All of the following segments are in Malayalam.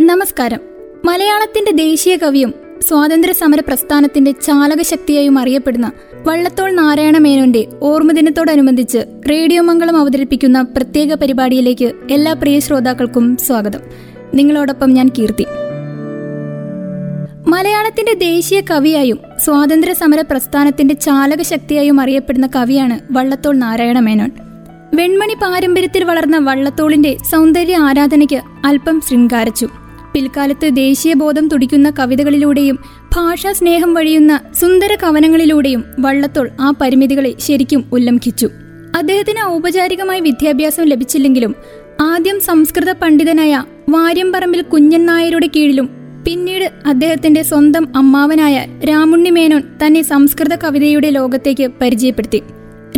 നമസ്കാരം. മലയാളത്തിന്റെ ദേശീയ കവിയും സ്വാതന്ത്ര്യ സമര പ്രസ്ഥാനത്തിന്റെ ചാലകശക്തിയായും അറിയപ്പെടുന്ന വള്ളത്തോൾ നാരായണ മേനോന്റെ ഓർമ്മദിനത്തോടനുബന്ധിച്ച് റേഡിയോ മംഗളം അവതരിപ്പിക്കുന്ന പ്രത്യേക പരിപാടിയിലേക്ക് എല്ലാ പ്രിയ ശ്രോതാക്കൾക്കും സ്വാഗതം. നിങ്ങളോടൊപ്പം ഞാൻ കീർത്തി. മലയാളത്തിന്റെ ദേശീയ കവിയായും സ്വാതന്ത്ര്യ സമര പ്രസ്ഥാനത്തിന്റെ ചാലകശക്തിയായും അറിയപ്പെടുന്ന കവിയാണ് വള്ളത്തോൾ നാരായണ മേനോൻ. വെൺമണി പാരമ്പര്യത്തിൽ വളർന്ന വള്ളത്തോളിന്റെ സൗന്ദര്യ ആരാധനയ്ക്ക് അല്പം ശൃംഗാരിച്ചു. പിൽക്കാലത്ത് ദേശീയബോധം തുടിക്കുന്ന കവിതകളിലൂടെയും ഭാഷാ സ്നേഹം വഴിയുന്ന സുന്ദര കവനങ്ങളിലൂടെയും വള്ളത്തോൾ ആ പരിമിതികളെ ശരിക്കും ഉല്ലംഘിച്ചു. അദ്ദേഹത്തിന് ഔപചാരികമായി വിദ്യാഭ്യാസം ലഭിച്ചില്ലെങ്കിലും ആദ്യം സംസ്കൃത പണ്ഡിതനായ വാര്യംപറമ്പിൽ കുഞ്ഞൻ നായരുടെ കീഴിലും പിന്നീട് അദ്ദേഹത്തിന്റെ സ്വന്തം അമ്മാവനായ രാമുണ്ണി മേനോൻ തന്നെ സംസ്കൃത കവിതയുടെ ലോകത്തേക്ക് പരിചയപ്പെടുത്തി.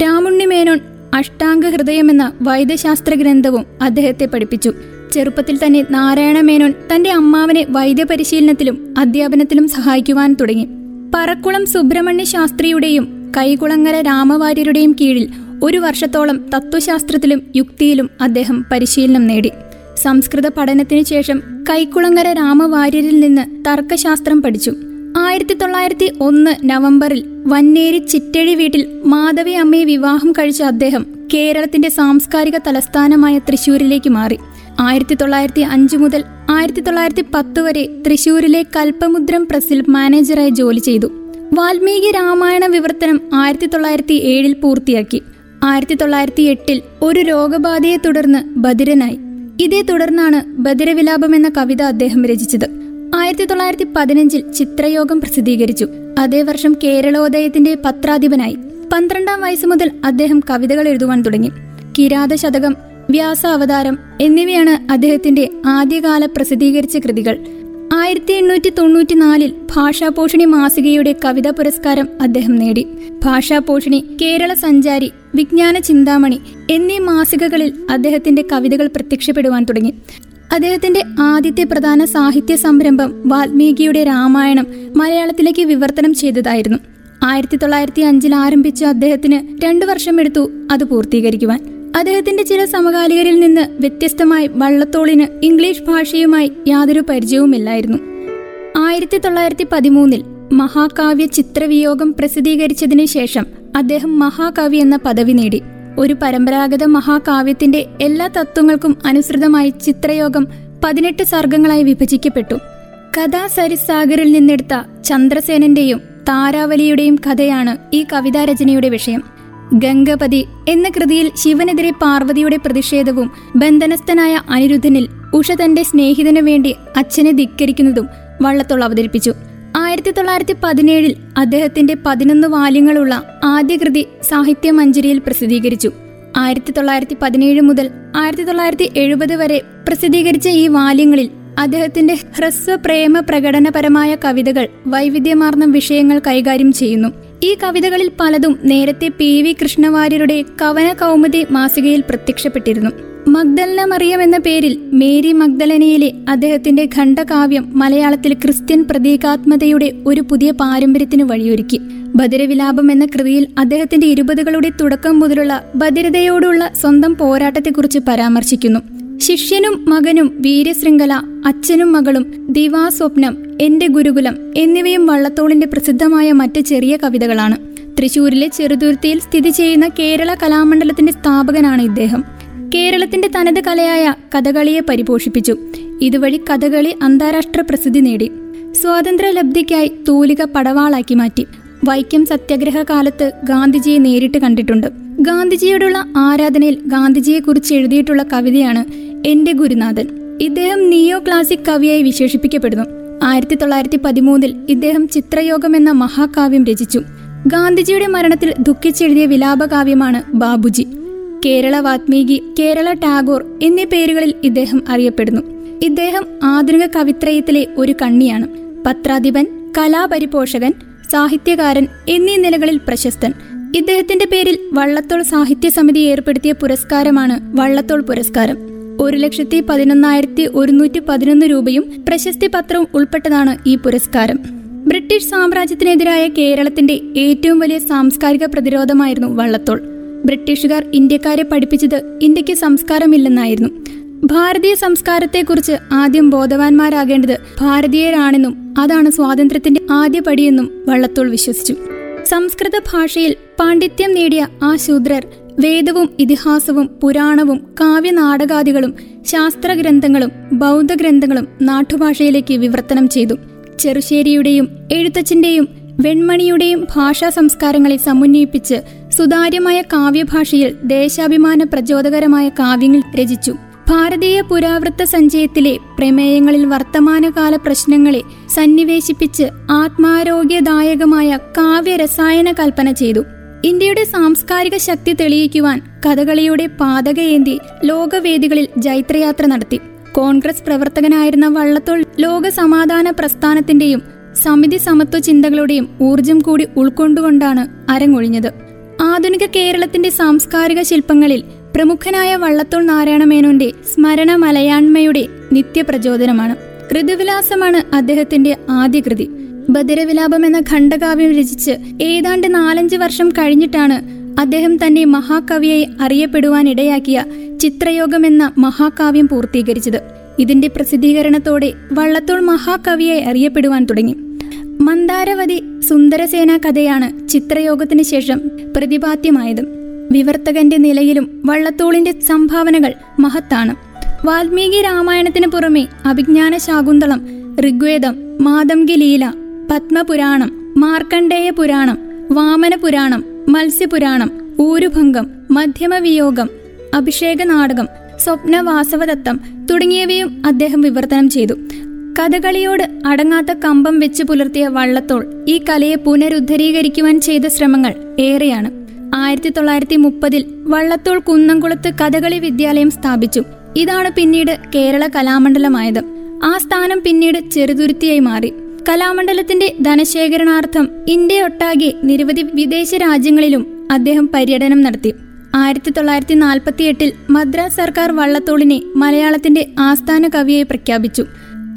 രാമുണ്ണി മേനോൻ അഷ്ടാംഗ ഹൃദയം എന്ന വൈദ്യശാസ്ത്ര ഗ്രന്ഥവും അദ്ദേഹത്തെ പഠിപ്പിച്ചു. ചെറുപ്പത്തിൽ തന്നെ നാരായണ മേനോൻ തന്റെ അമ്മാവനെ വൈദ്യപരിശീലനത്തിലും അധ്യാപനത്തിലും സഹായിക്കുവാൻ തുടങ്ങി. പറക്കുളം സുബ്രഹ്മണ്യ ശാസ്ത്രിയുടെയും കൈകുളങ്ങര രാമവാര്യരുടെയും കീഴിൽ ഒരു വർഷത്തോളം തത്വശാസ്ത്രത്തിലും യുക്തിയിലും അദ്ദേഹം പരിശീലനം നേടി. സംസ്കൃത പഠനത്തിനു ശേഷം കൈക്കുളങ്ങര രാമവാര്യരിൽ നിന്ന് തർക്കശാസ്ത്രം പഠിച്ചു. ആയിരത്തി തൊള്ളായിരത്തി ഒന്ന് നവംബറിൽ വന്നേരി ചിറ്റഴി വീട്ടിൽ മാധവി അമ്മയെ വിവാഹം കഴിച്ച അദ്ദേഹം കേരളത്തിന്റെ സാംസ്കാരിക തലസ്ഥാനമായ തൃശൂരിലേക്ക് മാറി. ആയിരത്തി തൊള്ളായിരത്തി അഞ്ച് മുതൽ ആയിരത്തി തൊള്ളായിരത്തി പത്ത് വരെ തൃശൂരിലെ കൽപ്പമുദ്രം പ്രസിൽ മാനേജറായി ജോലി ചെയ്തു. വാൽമീകി രാമായണ വിവർത്തനം ആയിരത്തി തൊള്ളായിരത്തി ഏഴിൽ പൂർത്തിയാക്കി. ആയിരത്തി തൊള്ളായിരത്തി എട്ടിൽ ഒരു രോഗബാധയെ തുടർന്ന് ബദിരനായി ഇതേ തുടർന്നാണ് ബദിരവിലാപം എന്ന കവിത അദ്ദേഹം രചിച്ചത്. ആയിരത്തി തൊള്ളായിരത്തി പതിനഞ്ചിൽ ചിത്രയോഗം പ്രസിദ്ധീകരിച്ചു. അതേ വർഷം കേരളോദയത്തിന്റെ പത്രാധിപനായി. പന്ത്രണ്ടാം വയസ്സ് മുതൽ അദ്ദേഹം കവിതകൾ എഴുതുവാൻ തുടങ്ങി. കിരാത ശതകം വ്യാസ അവതാരം എന്നിവയാണ് അദ്ദേഹത്തിന്റെ ആദ്യകാല പ്രസിദ്ധീകരിച്ച കൃതികൾ. ആയിരത്തി എണ്ണൂറ്റി തൊണ്ണൂറ്റിനാലിൽ ഭാഷാപോഷിണി മാസികയുടെ കവിതാ പുരസ്കാരം അദ്ദേഹം നേടി. ഭാഷാപോഷിണി കേരള സഞ്ചാരി വിജ്ഞാന ചിന്താമണി എന്നീ മാസികകളിൽ അദ്ദേഹത്തിന്റെ കവിതകൾ പ്രത്യക്ഷപ്പെടുവാൻ തുടങ്ങി. അദ്ദേഹത്തിന്റെ ആദ്യത്തെ പ്രധാന സാഹിത്യ സംരംഭം വാൽമീകിയുടെ രാമായണം മലയാളത്തിലേക്ക് വിവർത്തനം ചെയ്തതായിരുന്നു. ആയിരത്തി തൊള്ളായിരത്തി അഞ്ചിൽ ആരംഭിച്ച അദ്ദേഹത്തിന് രണ്ടു വർഷമെടുത്തു അത് പൂർത്തീകരിക്കുവാൻ. അദ്ദേഹത്തിന്റെ ചില സമകാലികരിൽ നിന്ന് വ്യത്യസ്തമായി വള്ളത്തോളിന് ഇംഗ്ലീഷ് ഭാഷയുമായി യാതൊരു പരിചയവുമില്ലായിരുന്നു. ആയിരത്തി തൊള്ളായിരത്തി പതിമൂന്നിൽ മഹാകാവ്യ ചിത്രവിയോഗം പ്രസിദ്ധീകരിച്ചതിനു ശേഷം അദ്ദേഹം മഹാകവി എന്ന പദവി നേടി. ഒരു പരമ്പരാഗത മഹാകാവ്യത്തിന്റെ എല്ലാ തത്വങ്ങൾക്കും അനുസൃതമായി ചിത്രയോഗം പതിനെട്ട് സർഗങ്ങളായി വിഭജിക്കപ്പെട്ടു. കഥാസരിസാഗറിൽ നിന്നെടുത്ത ചന്ദ്രസേനന്റെയും താരാവലിയുടെയും കഥയാണ് ഈ കവിതാരചനയുടെ വിഷയം. ഗംഗപതി എന്ന കൃതിയിൽ ശിവനെതിരെ പാർവതിയുടെ പ്രതിഷേധവും ബന്ധനസ്ഥനായ അനിരുദ്ധനിൽ ഉഷ തന്റെ സ്നേഹിതനു വേണ്ടി അച്ഛനെ ധിക്കരിക്കുന്നതും വള്ളത്തോൾ അവതരിപ്പിച്ചു. ആയിരത്തി തൊള്ളായിരത്തി പതിനേഴിൽ അദ്ദേഹത്തിന്റെ പതിനൊന്ന് വാല്യങ്ങളുള്ള ആദ്യ കൃതി സാഹിത്യ മഞ്ജരിയിൽ പ്രസിദ്ധീകരിച്ചു. ആയിരത്തി തൊള്ളായിരത്തി പതിനേഴ് മുതൽ ആയിരത്തി തൊള്ളായിരത്തി എഴുപത് വരെ പ്രസിദ്ധീകരിച്ച ഈ വാല്യങ്ങളിൽ അദ്ദേഹത്തിന്റെ ഹ്രസ്വ പ്രേമ പ്രകടനപരമായ കവിതകൾ വൈവിധ്യമാർന്ന വിഷയങ്ങൾ കൈകാര്യം ചെയ്യുന്നു. ഈ കവിതകളിൽ പലതും നേരത്തെ പി വി കൃഷ്ണവാര്യരുടെ കവന കൗമുദി മാസികയിൽ പ്രത്യക്ഷപ്പെട്ടിരുന്നു. മഗ്ദലന മറിയം എന്ന പേരിൽ മേരി മഗ്ദലനയിലെ അദ്ദേഹത്തിന്റെ ഖണ്ഡകാവ്യം മലയാളത്തിൽ ക്രിസ്ത്യൻ പ്രതീകാത്മതയുടെ ഒരു പുതിയ പാരമ്പര്യത്തിന് വഴിയൊരുക്കി. ബദിരവിലാപം എന്ന കൃതിയിൽ അദ്ദേഹത്തിന്റെ ഇരുപതുകളുടെ തുടക്കം മുതലുള്ള ബദിരതയോടുള്ള സ്വന്തം പോരാട്ടത്തെക്കുറിച്ച് പരാമർശിക്കുന്നു. ശിഷ്യനും മകനും വീരശൃംഖല അച്ഛനും മകളും ദിവാസ്വപ്നം എന്റെ ഗുരുകുലം എന്നിവയും വള്ളത്തോളിന്റെ പ്രസിദ്ധമായ മറ്റ് ചെറിയ കവിതകളാണ്. തൃശൂരിലെ ചെറുതുരുത്തിയിൽ സ്ഥിതി ചെയ്യുന്ന കേരള കലാമണ്ഡലത്തിന്റെ സ്ഥാപകനാണ് ഇദ്ദേഹം. കേരളത്തിന്റെ തനത് കലയായ കഥകളിയെ പരിപോഷിപ്പിച്ചു. ഇതുവഴി കഥകളി അന്താരാഷ്ട്ര പ്രസിദ്ധി നേടി. സ്വാതന്ത്ര്യലബ്ധിക്കായി തൂലിക പടവാളാക്കി മാറ്റി. വൈക്കം സത്യാഗ്രഹ കാലത്ത് ഗാന്ധിജിയെ നേരിട്ട് കണ്ടിട്ടുണ്ട്. ഗാന്ധിജിയോടുള്ള ആരാധനയിൽ ഗാന്ധിജിയെക്കുറിച്ച് എഴുതിയിട്ടുള്ള കവിതയാണ് എന്റെ ഗുരുനാഥൻ. ഇദ്ദേഹം നിയോ ക്ലാസിക് കവിയായി വിശേഷിപ്പിക്കപ്പെടുന്നു. ആയിരത്തി തൊള്ളായിരത്തി പതിമൂന്നിൽ ഇദ്ദേഹം ചിത്രയോഗം എന്ന മഹാകാവ്യം രചിച്ചു. ഗാന്ധിജിയുടെ മരണത്തിൽ ദുഃഖിച്ചെഴുതിയ വിലാപകാവ്യമാണ് ബാബുജി. കേരള വാത്മീകി കേരള ടാഗോർ എന്നീ പേരുകളിൽ ഇദ്ദേഹം അറിയപ്പെടുന്നു. ഇദ്ദേഹം ആധുനിക കവിത്രയത്തിലെ ഒരു കണ്ണിയാണ്. പത്രാധിപൻ കലാപരിപോഷകൻ സാഹിത്യകാരൻ എന്നീ നിലകളിൽ പ്രശസ്തൻ. ഇദ്ദേഹത്തിന്റെ പേരിൽ വള്ളത്തോൾ സാഹിത്യ സമിതി ഏർപ്പെടുത്തിയ പുരസ്കാരമാണ് വള്ളത്തോൾ പുരസ്കാരം. ഒരു ലക്ഷത്തി പതിനൊന്നായിരത്തി ഒരുന്നൂറ്റി പതിനൊന്ന് രൂപയും പ്രശസ്തി പത്രവും ഉൾപ്പെട്ടതാണ് ഈ പുരസ്കാരം. ബ്രിട്ടീഷ് സാമ്രാജ്യത്തിനെതിരായ കേരളത്തിന്റെ ഏറ്റവും വലിയ സാംസ്കാരിക പ്രതിരോധമായിരുന്നു വള്ളത്തോൾ. ബ്രിട്ടീഷുകാർ ഇന്ത്യക്കാരെ പഠിപ്പിച്ചത് ഇന്ത്യയ്ക്ക് സംസ്കാരമില്ലെന്നായിരുന്നു. ഭാരതീയ സംസ്കാരത്തെക്കുറിച്ച് ആദ്യം ബോധവാന്മാരാകേണ്ടത് ഭാരതീയരാണെന്നും അതാണ് സ്വാതന്ത്ര്യത്തിന്റെ ആദ്യ പടിയെന്നും വള്ളത്തോൾ വിശ്വസിച്ചു. സംസ്കൃത ഭാഷയിൽ പാണ്ഡിത്യം നേടിയ ആ ശൂദ്രർ വേദവും ഇതിഹാസവും പുരാണവും കാവ്യനാടകാദികളും ശാസ്ത്രഗ്രന്ഥങ്ങളും ബൗദ്ധഗ്രന്ഥങ്ങളും നാട്ടുഭാഷയിലേക്ക് വിവർത്തനം ചെയ്തു. ചെറുശ്ശേരിയുടെയും എഴുത്തച്ഛന്റെയും വെൺമണിയുടെയും ഭാഷാ സംസ്കാരങ്ങളെ സമന്വയിപ്പിച്ച് സുതാര്യമായ കാവ്യഭാഷയിൽ ദേശാഭിമാന പ്രചോദകരമായ കാവ്യങ്ങൾ രചിച്ചു. ഭാരതീയ പുരാവൃത്ത സഞ്ചയത്തിലെ പ്രമേയങ്ങളിൽ വർത്തമാനകാല പ്രശ്നങ്ങളെ സന്നിവേശിപ്പിച്ച് ആത്മാരോഗ്യദായകമായ കാവ്യരസായന കൽപ്പന ചെയ്തു. ഇന്ത്യയുടെ സാംസ്കാരിക ശക്തി തെളിയിക്കുവാൻ കഥകളിയുടെ പാതകയേന്തി ലോകവേദികളിൽ ജൈത്രയാത്ര നടത്തി. കോൺഗ്രസ് പ്രവർത്തകനായിരുന്ന വള്ളത്തോൾ ലോക സമാധാന പ്രസ്ഥാനത്തിന്റെയും സമിതി സമത്വ ചിന്തകളുടെയും ഊർജം കൂടി ഉൾക്കൊണ്ടുകൊണ്ടാണ് അരങ്ങൊഴിഞ്ഞത്. ആധുനിക കേരളത്തിന്റെ സാംസ്കാരിക ശില്പങ്ങളിൽ പ്രമുഖനായ വള്ളത്തോൾ നാരായണ മേനോന്റെ സ്മരണ മലയാണ്മയുടെ നിത്യപ്രചോദനമാണ്. ഋതുവിലാസമാണ് അദ്ദേഹത്തിന്റെ ആദ്യ കൃതി ബദിരവിലാപം എന്ന ഖണ്ഡകാവ്യം രചിച്ച് ഏതാണ്ട് നാലഞ്ച് വർഷം കഴിഞ്ഞിട്ടാണ് അദ്ദേഹം തന്നെ മഹാകവിയായി അറിയപ്പെടുവാനിടയാക്കിയ ചിത്രയോഗം എന്ന മഹാകാവ്യം പൂർത്തീകരിച്ചത്. ഇതിന്റെ പ്രസിദ്ധീകരണത്തോടെ വള്ളത്തോൾ മഹാകവിയായി അറിയപ്പെടുവാൻ തുടങ്ങി. മന്ദാരവതി സുന്ദരസേന കഥയാണ് ചിത്രയോഗത്തിന് ശേഷം പ്രതിപാദ്യമായത്. വിവർത്തകന്റെ നിലയിലും വള്ളത്തോളിന്റെ സംഭാവനകൾ മഹത്താണ്. വാൽമീകി രാമായണത്തിന് പുറമെ അഭിജ്ഞാന ശാകുന്തളം ഋഗ്വേദം മാതംഗി ലീല പത്മപുരാണം മാർക്കണ്ഡേയ പുരാണം വാമന പുരാണം മത്സ്യപുരാണം ഊരുഭംഗം മധ്യമവിയോഗം അഭിഷേക നാടകം സ്വപ്ന വാസവദത്തം തുടങ്ങിയവയും അദ്ദേഹം വിവർത്തനം ചെയ്തു. കഥകളിയോട് അടങ്ങാത്ത കമ്പം വെച്ച് പുലർത്തിയ വള്ളത്തോൾ ഈ കലയെ പുനരുദ്ധരീകരിക്കുവാൻ ചെയ്ത ശ്രമങ്ങൾ ഏറെയാണ്. ആയിരത്തി തൊള്ളായിരത്തി മുപ്പതിൽ വള്ളത്തോൾ കുന്നംകുളത്ത് കഥകളി വിദ്യാലയം സ്ഥാപിച്ചു. ഇതാണ് പിന്നീട് കേരള കലാമണ്ഡലമായത്. ആ സ്ഥാനം പിന്നീട് ചെറുതുരുത്തിയായി മാറി. കലാമണ്ഡലത്തിന്റെ ധനശേഖരണാർത്ഥം ഇന്ത്യയൊട്ടാകെ നിരവധി വിദേശ രാജ്യങ്ങളിലും അദ്ദേഹം പര്യടനം നടത്തി. ആയിരത്തി തൊള്ളായിരത്തി നാൽപ്പത്തിയെട്ടിൽ മദ്രാസ് സർക്കാർ വള്ളത്തോളിനെ മലയാളത്തിന്റെ ആസ്ഥാന കവിയായി പ്രഖ്യാപിച്ചു.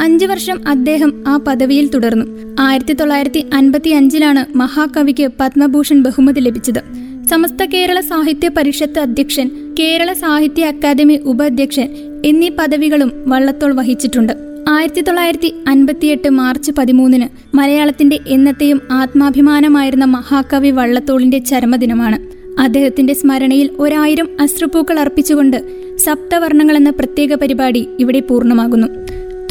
അഞ്ചു വർഷം അദ്ദേഹം ആ പദവിയിൽ തുടർന്നു. ആയിരത്തി തൊള്ളായിരത്തി അൻപത്തി അഞ്ചിലാണ് മഹാകവിക്ക് പത്മഭൂഷൺ ബഹുമതി ലഭിച്ചത്. സമസ്ത കേരള സാഹിത്യ പരിഷത്ത് അധ്യക്ഷൻ കേരള സാഹിത്യ അക്കാദമി ഉപാധ്യക്ഷൻ എന്നീ പദവികളും വള്ളത്തോൾ വഹിച്ചിട്ടുണ്ട്. ആയിരത്തി തൊള്ളായിരത്തി അൻപത്തിയെട്ട് മാർച്ച് പതിമൂന്നിന് മലയാളത്തിന്റെ എന്നത്തെയും ആത്മാഭിമാനമായിരുന്ന മഹാകവി വള്ളത്തോളിന്റെ ചരമദിനമാണ്. അദ്ദേഹത്തിന്റെ സ്മരണയിൽ ഒരായിരം അശ്രുപൂക്കൾ അർപ്പിച്ചുകൊണ്ട് സപ്തവർണങ്ങൾ എന്ന പ്രത്യേക പരിപാടി ഇവിടെ പൂർണമാകുന്നു.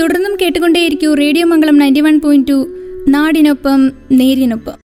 തുടർന്നും കേട്ടുകൊണ്ടേയിരിക്കൂ radio Mangalam ninety one point two. നാടിനൊപ്പം നേരിനൊപ്പം.